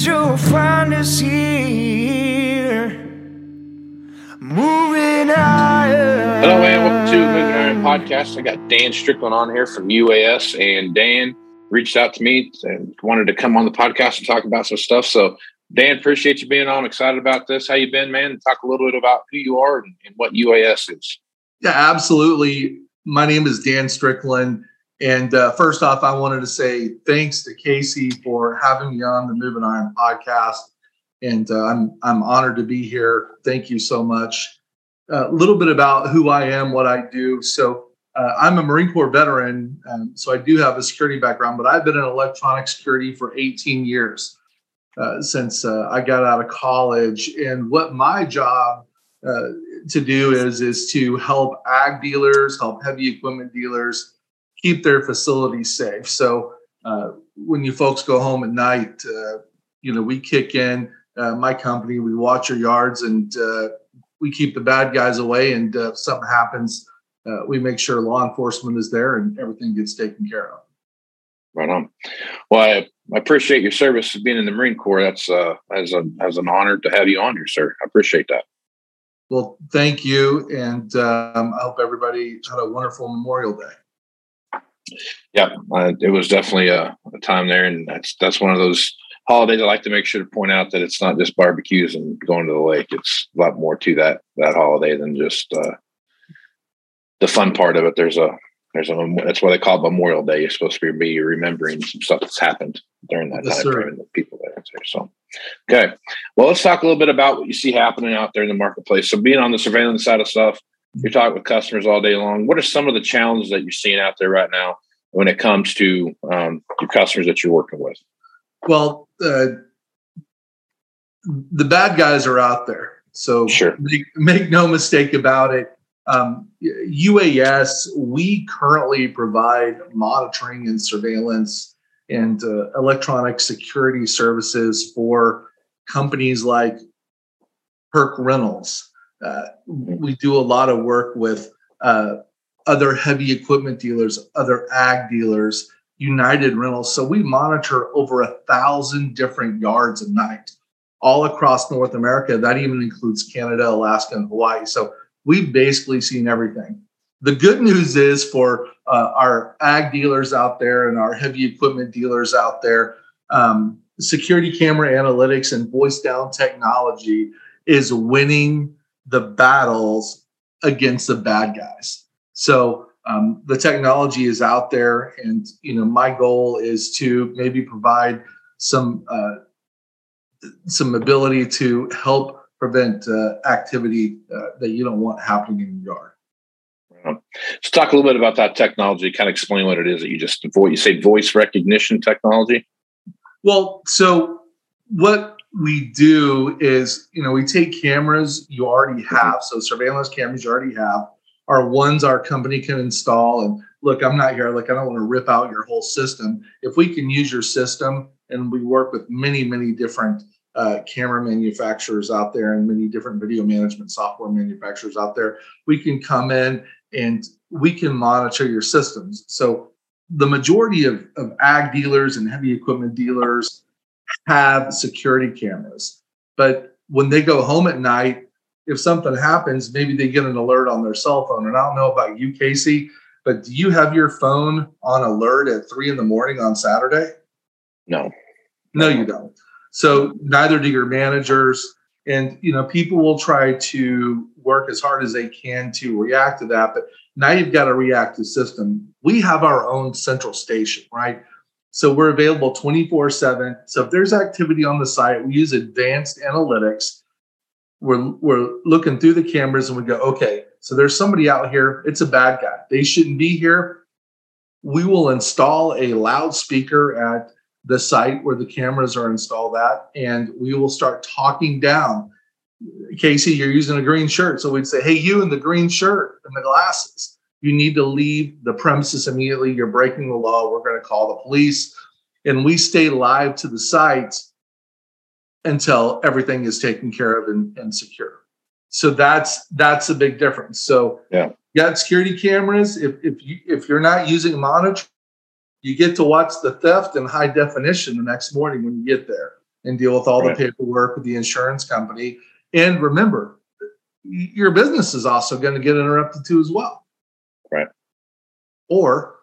years, you'll find us here. Moving higher. Hello and welcome to Moving Iron Podcast. I got Dan Strickland on here from UAS, and Dan reached out to me and wanted to come on the podcast and talk about some stuff. So, Dan, appreciate you being on. I'm excited about this. How you been, man? Talk a little bit about who you are and, and what UAS is. Yeah, absolutely. My name is Dan Strickland. And uh, first off, I wanted to say thanks to Casey for having me on the Moving Iron podcast. And uh, I'm I'm honored to be here. Thank you so much. A little bit about who I am, what I do. So uh, I'm a Marine Corps veteran, um, so I do have a security background, but I've been in electronic security for 18 years uh, since uh, I got out of college. And what my job uh, to do is is to help ag dealers, help heavy equipment dealers keep their facilities safe. So uh, when you folks go home at night, uh, you know we kick in my company, we watch your yards, and we keep the bad guys away. And if something happens uh, we make sure law enforcement is there and everything gets taken care of. Right on. Well, I, I appreciate your service being in the Marine Corps. That's uh, as a as an honor to have you on here, sir. I appreciate that. Well, thank you, and um, I hope everybody had a wonderful Memorial Day. Yeah, uh, it was definitely a, a, time there, and that's that's one of those holidays I like to make sure to point out that it's not just barbecues and going to the lake. It's a lot more to that that holiday than just uh, the fun part of it. There's a there's a that's why they call it Memorial Day. You're supposed to be remembering some stuff that's happened during that yes, time frame the people there. So, okay, well, let's talk a little bit about what you see happening out there in the marketplace. So, being on the surveillance side of stuff, you're talking with customers all day long. What are some of the challenges that you're seeing out there right now when it comes to um, your customers that you're working with? Well, uh, the bad guys are out there. So sure. make, make no mistake about it. Um, UAS, we currently provide monitoring and surveillance and uh, electronic security services for companies like Herc Rentals. Uh, we do a lot of work with uh, other heavy equipment dealers, other ag dealers, United Rentals. So we monitor over a thousand different yards a night all across North America. That even includes Canada, Alaska, and Hawaii. So we've basically seen everything. The good news is for uh, our ag dealers out there and our heavy equipment dealers out there, um, security camera analytics and voice down technology is winning the battles against the bad guys. So um, the technology is out there, and you know my goal is to maybe provide some uh, some ability to help prevent uh, activity uh, that you don't want happening in your yard. Let's talk a little bit about that technology. Kind of explain what it is that you just you say voice recognition technology. Well, so what we do is, you know, we take cameras you already have, so surveillance cameras you already have, are ones our company can install. And look, I'm not here, like, I don't want to rip out your whole system. If we can use your system, and we work with many, many different uh, camera manufacturers out there and many different video management software manufacturers out there, we can come in and we can monitor your systems. So the majority of, of ag dealers and heavy equipment dealers have security cameras. But when they go home at night, if something happens, maybe they get an alert on their cell phone. And I don't know about you, Casey, but do you have your phone on alert at three in the morning on Saturday? No. No, you don't. So neither do your managers. And you know, people will try to work as hard as they can to react to that. But now you've got a reactive system. We have our own central station, right? So we're available 24 7. So if there's activity on the site, we use advanced analytics. We're, we're looking through the cameras and we go, okay, so there's somebody out here. It's a bad guy. They shouldn't be here. We will install a loudspeaker at the site where the cameras are installed at, and we will start talking down. Casey, you're using a green shirt. So we'd say, hey, you in the green shirt and the glasses you need to leave the premises immediately. You're breaking the law. We're going to call the police. And we stay live to the site until everything is taken care of and, and secure. So that's that's a big difference. So yeah, you got security cameras. If if you if you're not using monitor, you get to watch the theft in high definition the next morning when you get there and deal with all right. the paperwork with the insurance company. And remember, your business is also going to get interrupted too as well. Right. Or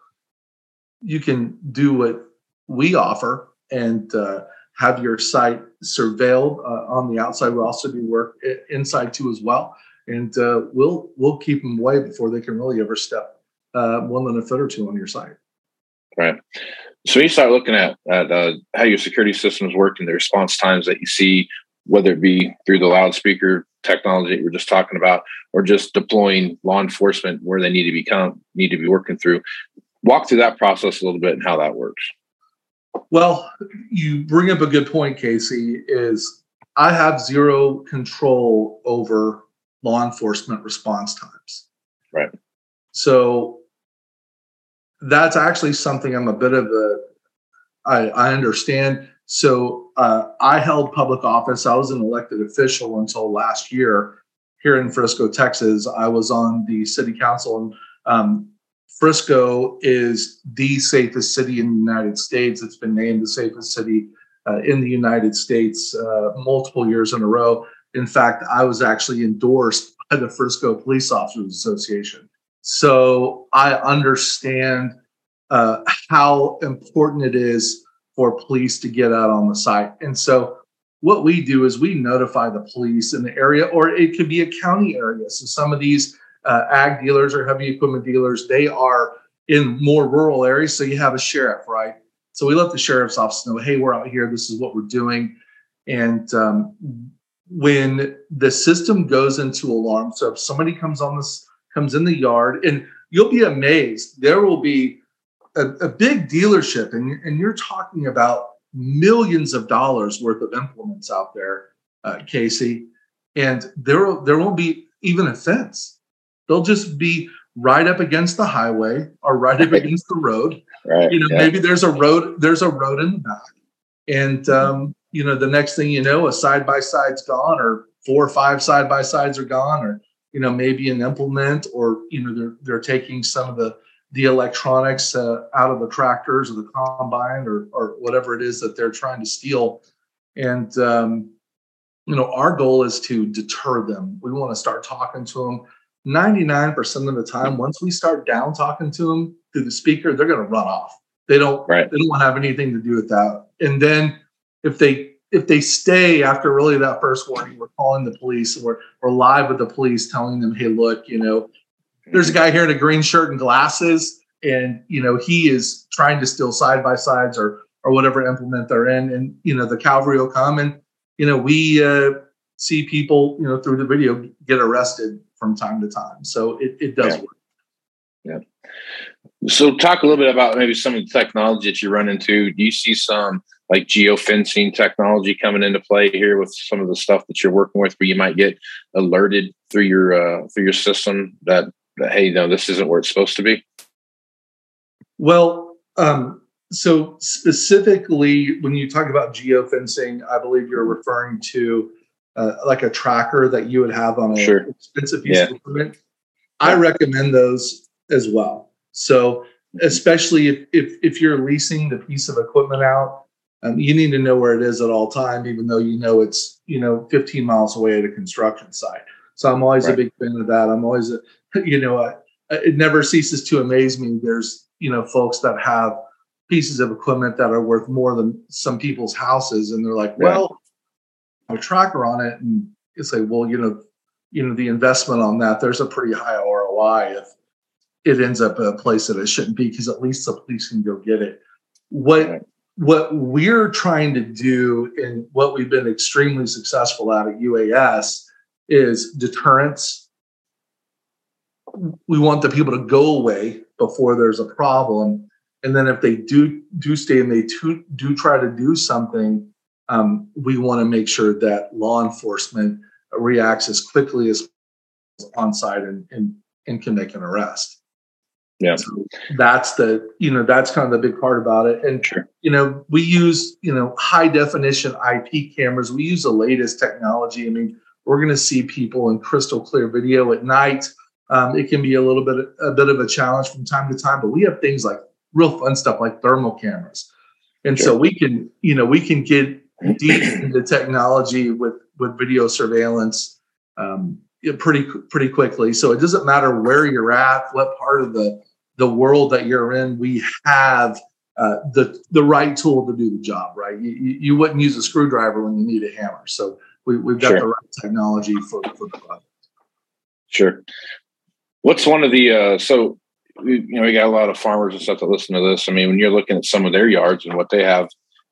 you can do what we offer and uh, have your site surveilled uh, on the outside. We also do work inside too as well, and uh, we'll we'll keep them away before they can really ever step uh, than a foot or two on your site. Right. So you start looking at at uh, how your security systems work and the response times that you see, whether it be through the loudspeaker technology that we are just talking about, or just deploying law enforcement where they need to become need to be working through. Walk through that process a little bit and how that works. Well, you bring up a good point, Casey. Is I have zero control over law enforcement response times. Right. So that's actually something I'm a bit of a I, I understand so uh, I held public office. I was an elected official until last year here in Frisco, Texas. I was on the city council, and um, Frisco is the safest city in the United States. It's been named the safest city uh, in the United States uh, multiple years in a row. In fact, I was actually endorsed by the Frisco Police Officers Association. So I understand uh, how important it is for police to get out on the site. And so what we do is we notify the police in the area, or it could be a county area. So some of these uh, ag dealers or heavy equipment dealers, they are in more rural areas. So you have a sheriff, right? So we let the sheriff's office know, hey, we're out here. This is what we're doing. And um, when the system goes into alarm, so if somebody comes on this, comes in the yard, and you'll be amazed, there will be a, a big dealership, and, and you're talking about millions of dollars worth of implements out there, uh, Casey, and there there won't be even a fence. They'll just be right up against the highway or right up against the road. Right. You know, yeah. maybe there's a road there's a road in the back, and um, you know the next thing you know, a side by side's gone, or four or five side by sides are gone, or you know maybe an implement, or you know they're they're taking some of the the electronics uh, out of the tractors or the combine or, or whatever it is that they're trying to steal. And, um, you know, our goal is to deter them. We want to start talking to them. 99% of the time, once we start down talking to them through the speaker, they're going to run off. They don't, right. they don't want to have anything to do with that. And then if they if they stay after really that first warning, we're calling the police. We're we're live with the police, telling them, "Hey, look, you know, there's a guy here in a green shirt and glasses, and you know he is trying to steal side by sides or or whatever implement they're in, and you know the cavalry will come, and you know we uh, see people, you know, through the video get arrested from time to time. So it it does Yeah. work. Yeah. So talk a little bit about maybe some of the technology that you run into. Do you see some like geofencing technology coming into play here with some of the stuff that you're working with where you might get alerted through your uh, through your system that, that hey no this isn't where it's supposed to be Well, um, so specifically, when you talk about geofencing, I believe you're referring to uh, like a tracker that you would have on a Sure. expensive piece Yeah. of equipment. I recommend those as well. So, especially if, if if you're leasing the piece of equipment out, um, you need to know where it is at all time, even though you know it's you know 15 miles away at a construction site. So I'm always a big fan of that. I'm always, a, you know, I, it never ceases to amaze me. There's you know folks that have pieces of equipment that are worth more than some people's houses, and they're like, well, a tracker on it, and it's like, well, you know, you know, the investment on that, there's a pretty high ROI if it ends up a place that it shouldn't be, because at least the police can go get it. What Right. what we're trying to do and what we've been extremely successful at at UAS is deterrence. We want the people to go away before there's a problem, and then if they do do stay and they do, do try to do something, um, we want to make sure that law enforcement reacts as quickly as on site and, and and can make an arrest. Yeah. So that's the you know that's kind of the big part about it. And Sure. you know we use you know high definition IP cameras. We use the latest technology. I mean we're going to see people in crystal clear video at night. Um, it can be a little bit a bit of a challenge from time to time, but we have things like real fun stuff like thermal cameras, and so we can you know we can get deep into technology with with video surveillance um, pretty pretty quickly. So it doesn't matter where you're at, what part of the the world that you're in. We have uh, the the right tool to do the job. Right, you, you you wouldn't use a screwdriver when you need a hammer. So we, we've got Sure. the right technology for for the project. Sure. What's one of the uh, so you know we got a lot of farmers and stuff that listen to this. I mean, when you're looking at some of their yards and what they have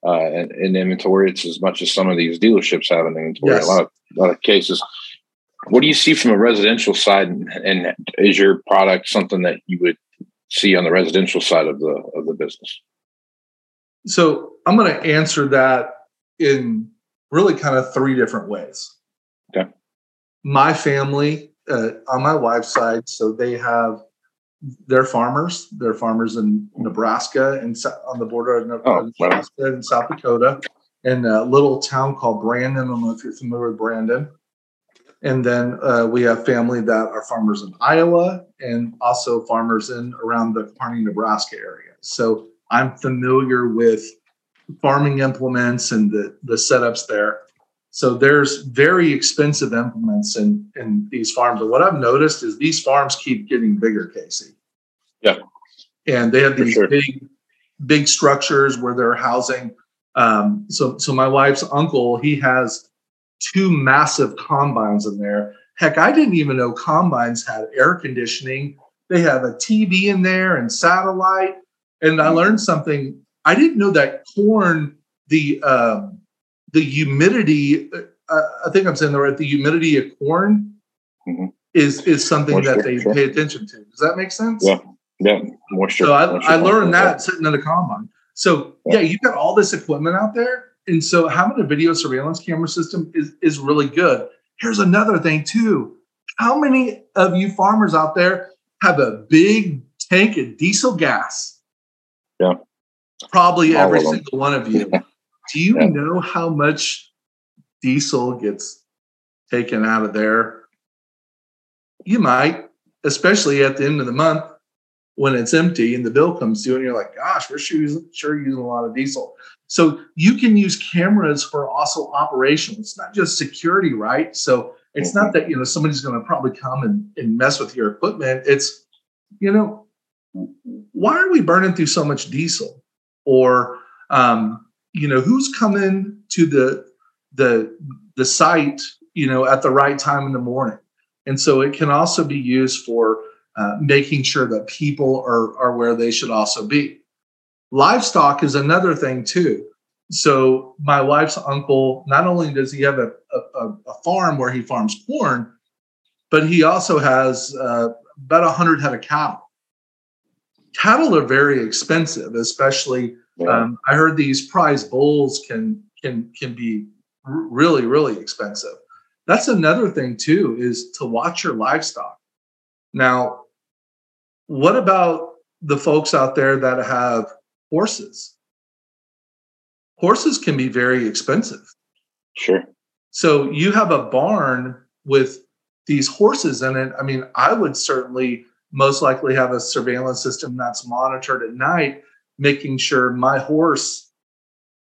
uh, in, in inventory, it's as much as some of these dealerships have in inventory. Yes. A lot of a lot of cases. What do you see from a residential side, and, and is your product something that you would see on the residential side of the of the business? So I'm going to answer that in really kind of three different ways. Okay. My family uh, on my wife's side, so they have they're farmers. They're farmers in Nebraska and on the border of Ne- Oh, wow. Nebraska and South Dakota, in a little town called Brandon. I don't know if you're familiar with Brandon. And then uh, we have family that are farmers in Iowa and also farmers in around the Kearney, Nebraska area. So I'm familiar with farming implements and the, the setups there. So there's very expensive implements in, in these farms. And what I've noticed is these farms keep getting bigger, Casey. Yeah. And they have these sure. big, big structures where they're housing. Um, so, so my wife's uncle, he has two massive combines in there. Heck, I didn't even know combines had air conditioning. They have a TV in there and satellite. And I learned something. I didn't know that corn, the um, the humidity. Uh, I think I'm saying the right. The humidity of corn Mhm. is is something that Moisture, they sure. pay attention to. Does that make sense? Yeah. Yeah, moisture. So I, moisture I learned content. that sitting in a combine. So yeah, you've got all this equipment out there, and so having a video surveillance camera system is is really good. Here's another thing too. How many of you farmers out there have a big tank of diesel gas? Yeah. Probably All every single one of you. Do you Yeah. know how much diesel gets taken out of there? You might, especially at the end of the month when it's empty and the bill comes due and you're like, gosh, we're sure using, sure using a lot of diesel. So you can use cameras for also operation. It's not just security, right? So it's not that you know somebody's going to probably come and, and mess with your equipment. It's you know why are we burning through so much diesel? Or um, you know who's coming to the the the site you know at the right time in the morning? And so it can also be used for uh, making sure that people are, are where they should also be. Livestock is another thing too. So my wife's uncle, not only does he have a, a, a farm where he farms corn, but he also has uh, about 100 head of cattle. Cattle are very expensive, especially. Um, I heard these prize bulls can can can be really really expensive. That's another thing too is to watch your livestock. Now, what about the folks out there that have horses? Horses can be very expensive. Sure. So you have a barn with these horses in it. I mean, I would certainly most likely have a surveillance system that's monitored at night, making sure my horse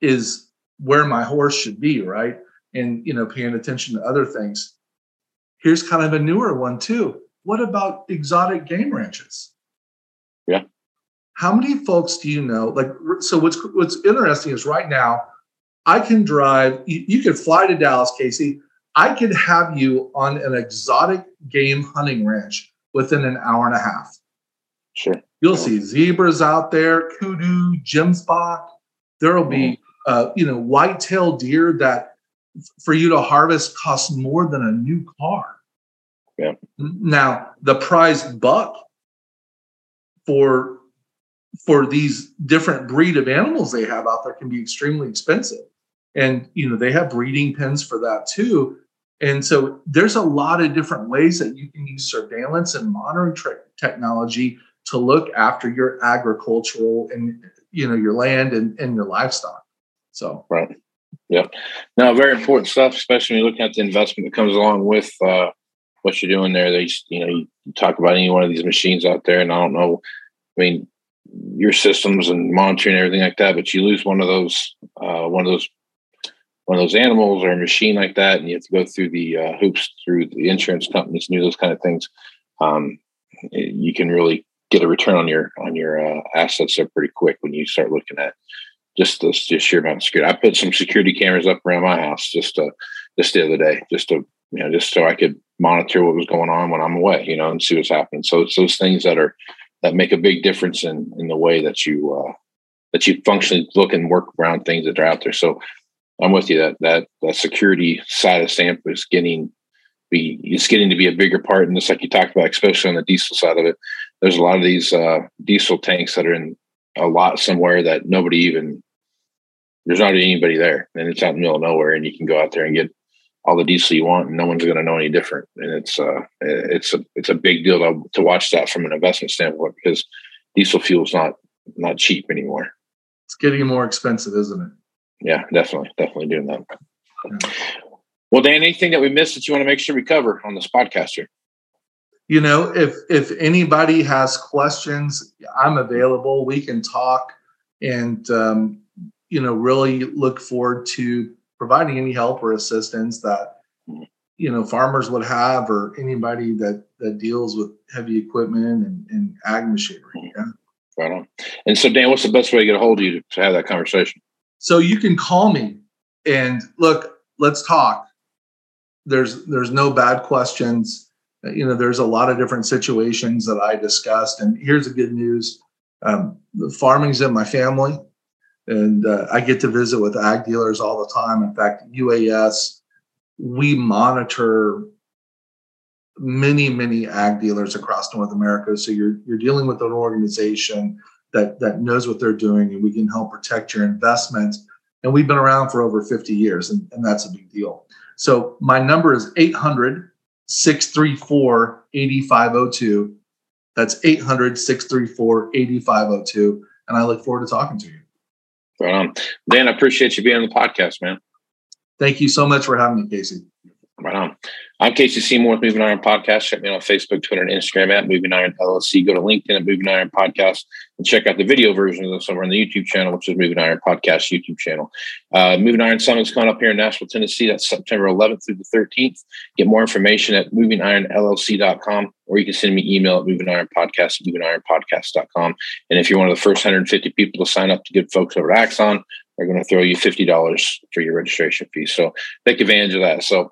is where my horse should be, right? And you know, paying attention to other things. Here's kind of a newer one too. What about exotic game ranches? Yeah. How many folks do you know? Like, so what's what's interesting is right now, I can drive. You, you could fly to Dallas, Casey. I could have you on an exotic game hunting ranch within an hour and a half. Sure. You'll see zebras out there, kudu, gemsbok. There'll be, uh, you know, white-tailed deer that for you to harvest costs more than a new car. Yeah. Now, the prize buck for for these different breed of animals they have out there can be extremely expensive. And you know, they have breeding pens for that too. And so there's a lot of different ways that you can use surveillance and monitoring technology to look after your agricultural and you know your land and, and your livestock. So right. Yep. Now, very important stuff, especially when you're looking at the investment that comes along with uh, what you're doing there. They, you know, you talk about any one of these machines out there, and I don't know. I mean, your systems and monitoring and everything like that, but you lose one of those, uh, one of those, one of those animals or a machine like that, and you have to go through the uh, hoops through the insurance companies and do those kind of things. Um, you can really get a return on your on your uh, assets there pretty quick when you start looking at just the just sheer amount of security. I put some security cameras up around my house just uh, just the other day, just to you know, just so I could monitor what was going on when I'm away, you know, and see what's happening. So it's those things that are that make a big difference in in the way that you uh, that you functionally look and work around things that are out there. So I'm with you that that that security side of stamp is getting be it's getting to be a bigger part. And just like you talked about, especially on the diesel side of it, there's a lot of these uh, diesel tanks that are in a lot somewhere that nobody even there's not anybody there, and it's out in the middle of nowhere, and you can go out there and get all the diesel you want, and no one's going to know any different. And it's uh, it's a it's a big deal to, to watch that from an investment standpoint because diesel fuel is not not cheap anymore. It's getting more expensive, isn't it? Yeah, definitely, definitely doing that. Yeah. Well, Dan, anything that we missed that you want to make sure we cover on this podcast here? You know, if if anybody has questions, I'm available. We can talk, and um, you know, really look forward to providing any help or assistance that you know farmers would have or anybody that that deals with heavy equipment and, and ag machinery. Yeah? right on. And so dan what's the best way to get a hold of you to have that conversation? So you can call me and look let's talk. There's there's no bad questions you know there's a lot of different situations that i discussed and here's the good news um, the farming's in my family and uh, I get to visit with ag dealers all the time. In fact, UAS, we monitor many, many ag dealers across North America. So you're you're dealing with an organization that that knows what they're doing, and we can help protect your investment. And we've been around for over 50 years, and, and that's a big deal. So my number is 800 634 8502. That's 800 634 8502. And I look forward to talking to you. Right on. Dan, I appreciate you being on the podcast, man. Thank you so much for having me, Casey. Right on. I'm Casey Seymour with Moving Iron Podcast. Check me out on Facebook, Twitter, and Instagram at Moving Iron LLC. Go to LinkedIn at Moving Iron Podcast and check out the video version of this over on the YouTube channel, which is Moving Iron Podcast YouTube channel. Uh, Moving Iron Summit's coming up here in Nashville, Tennessee. That's September 11th through the 13th. Get more information at movingironllc.com or you can send me email at Moving Iron Podcast at movingironpodcast.com. And if you're one of the first 150 people to sign up to good folks over at Axon, they're going to throw you $50 for your registration fee. So take advantage of that. So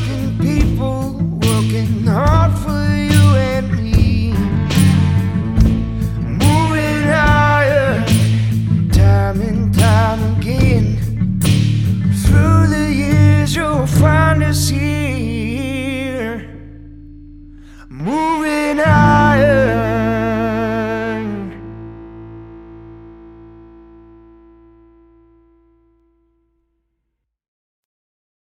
high.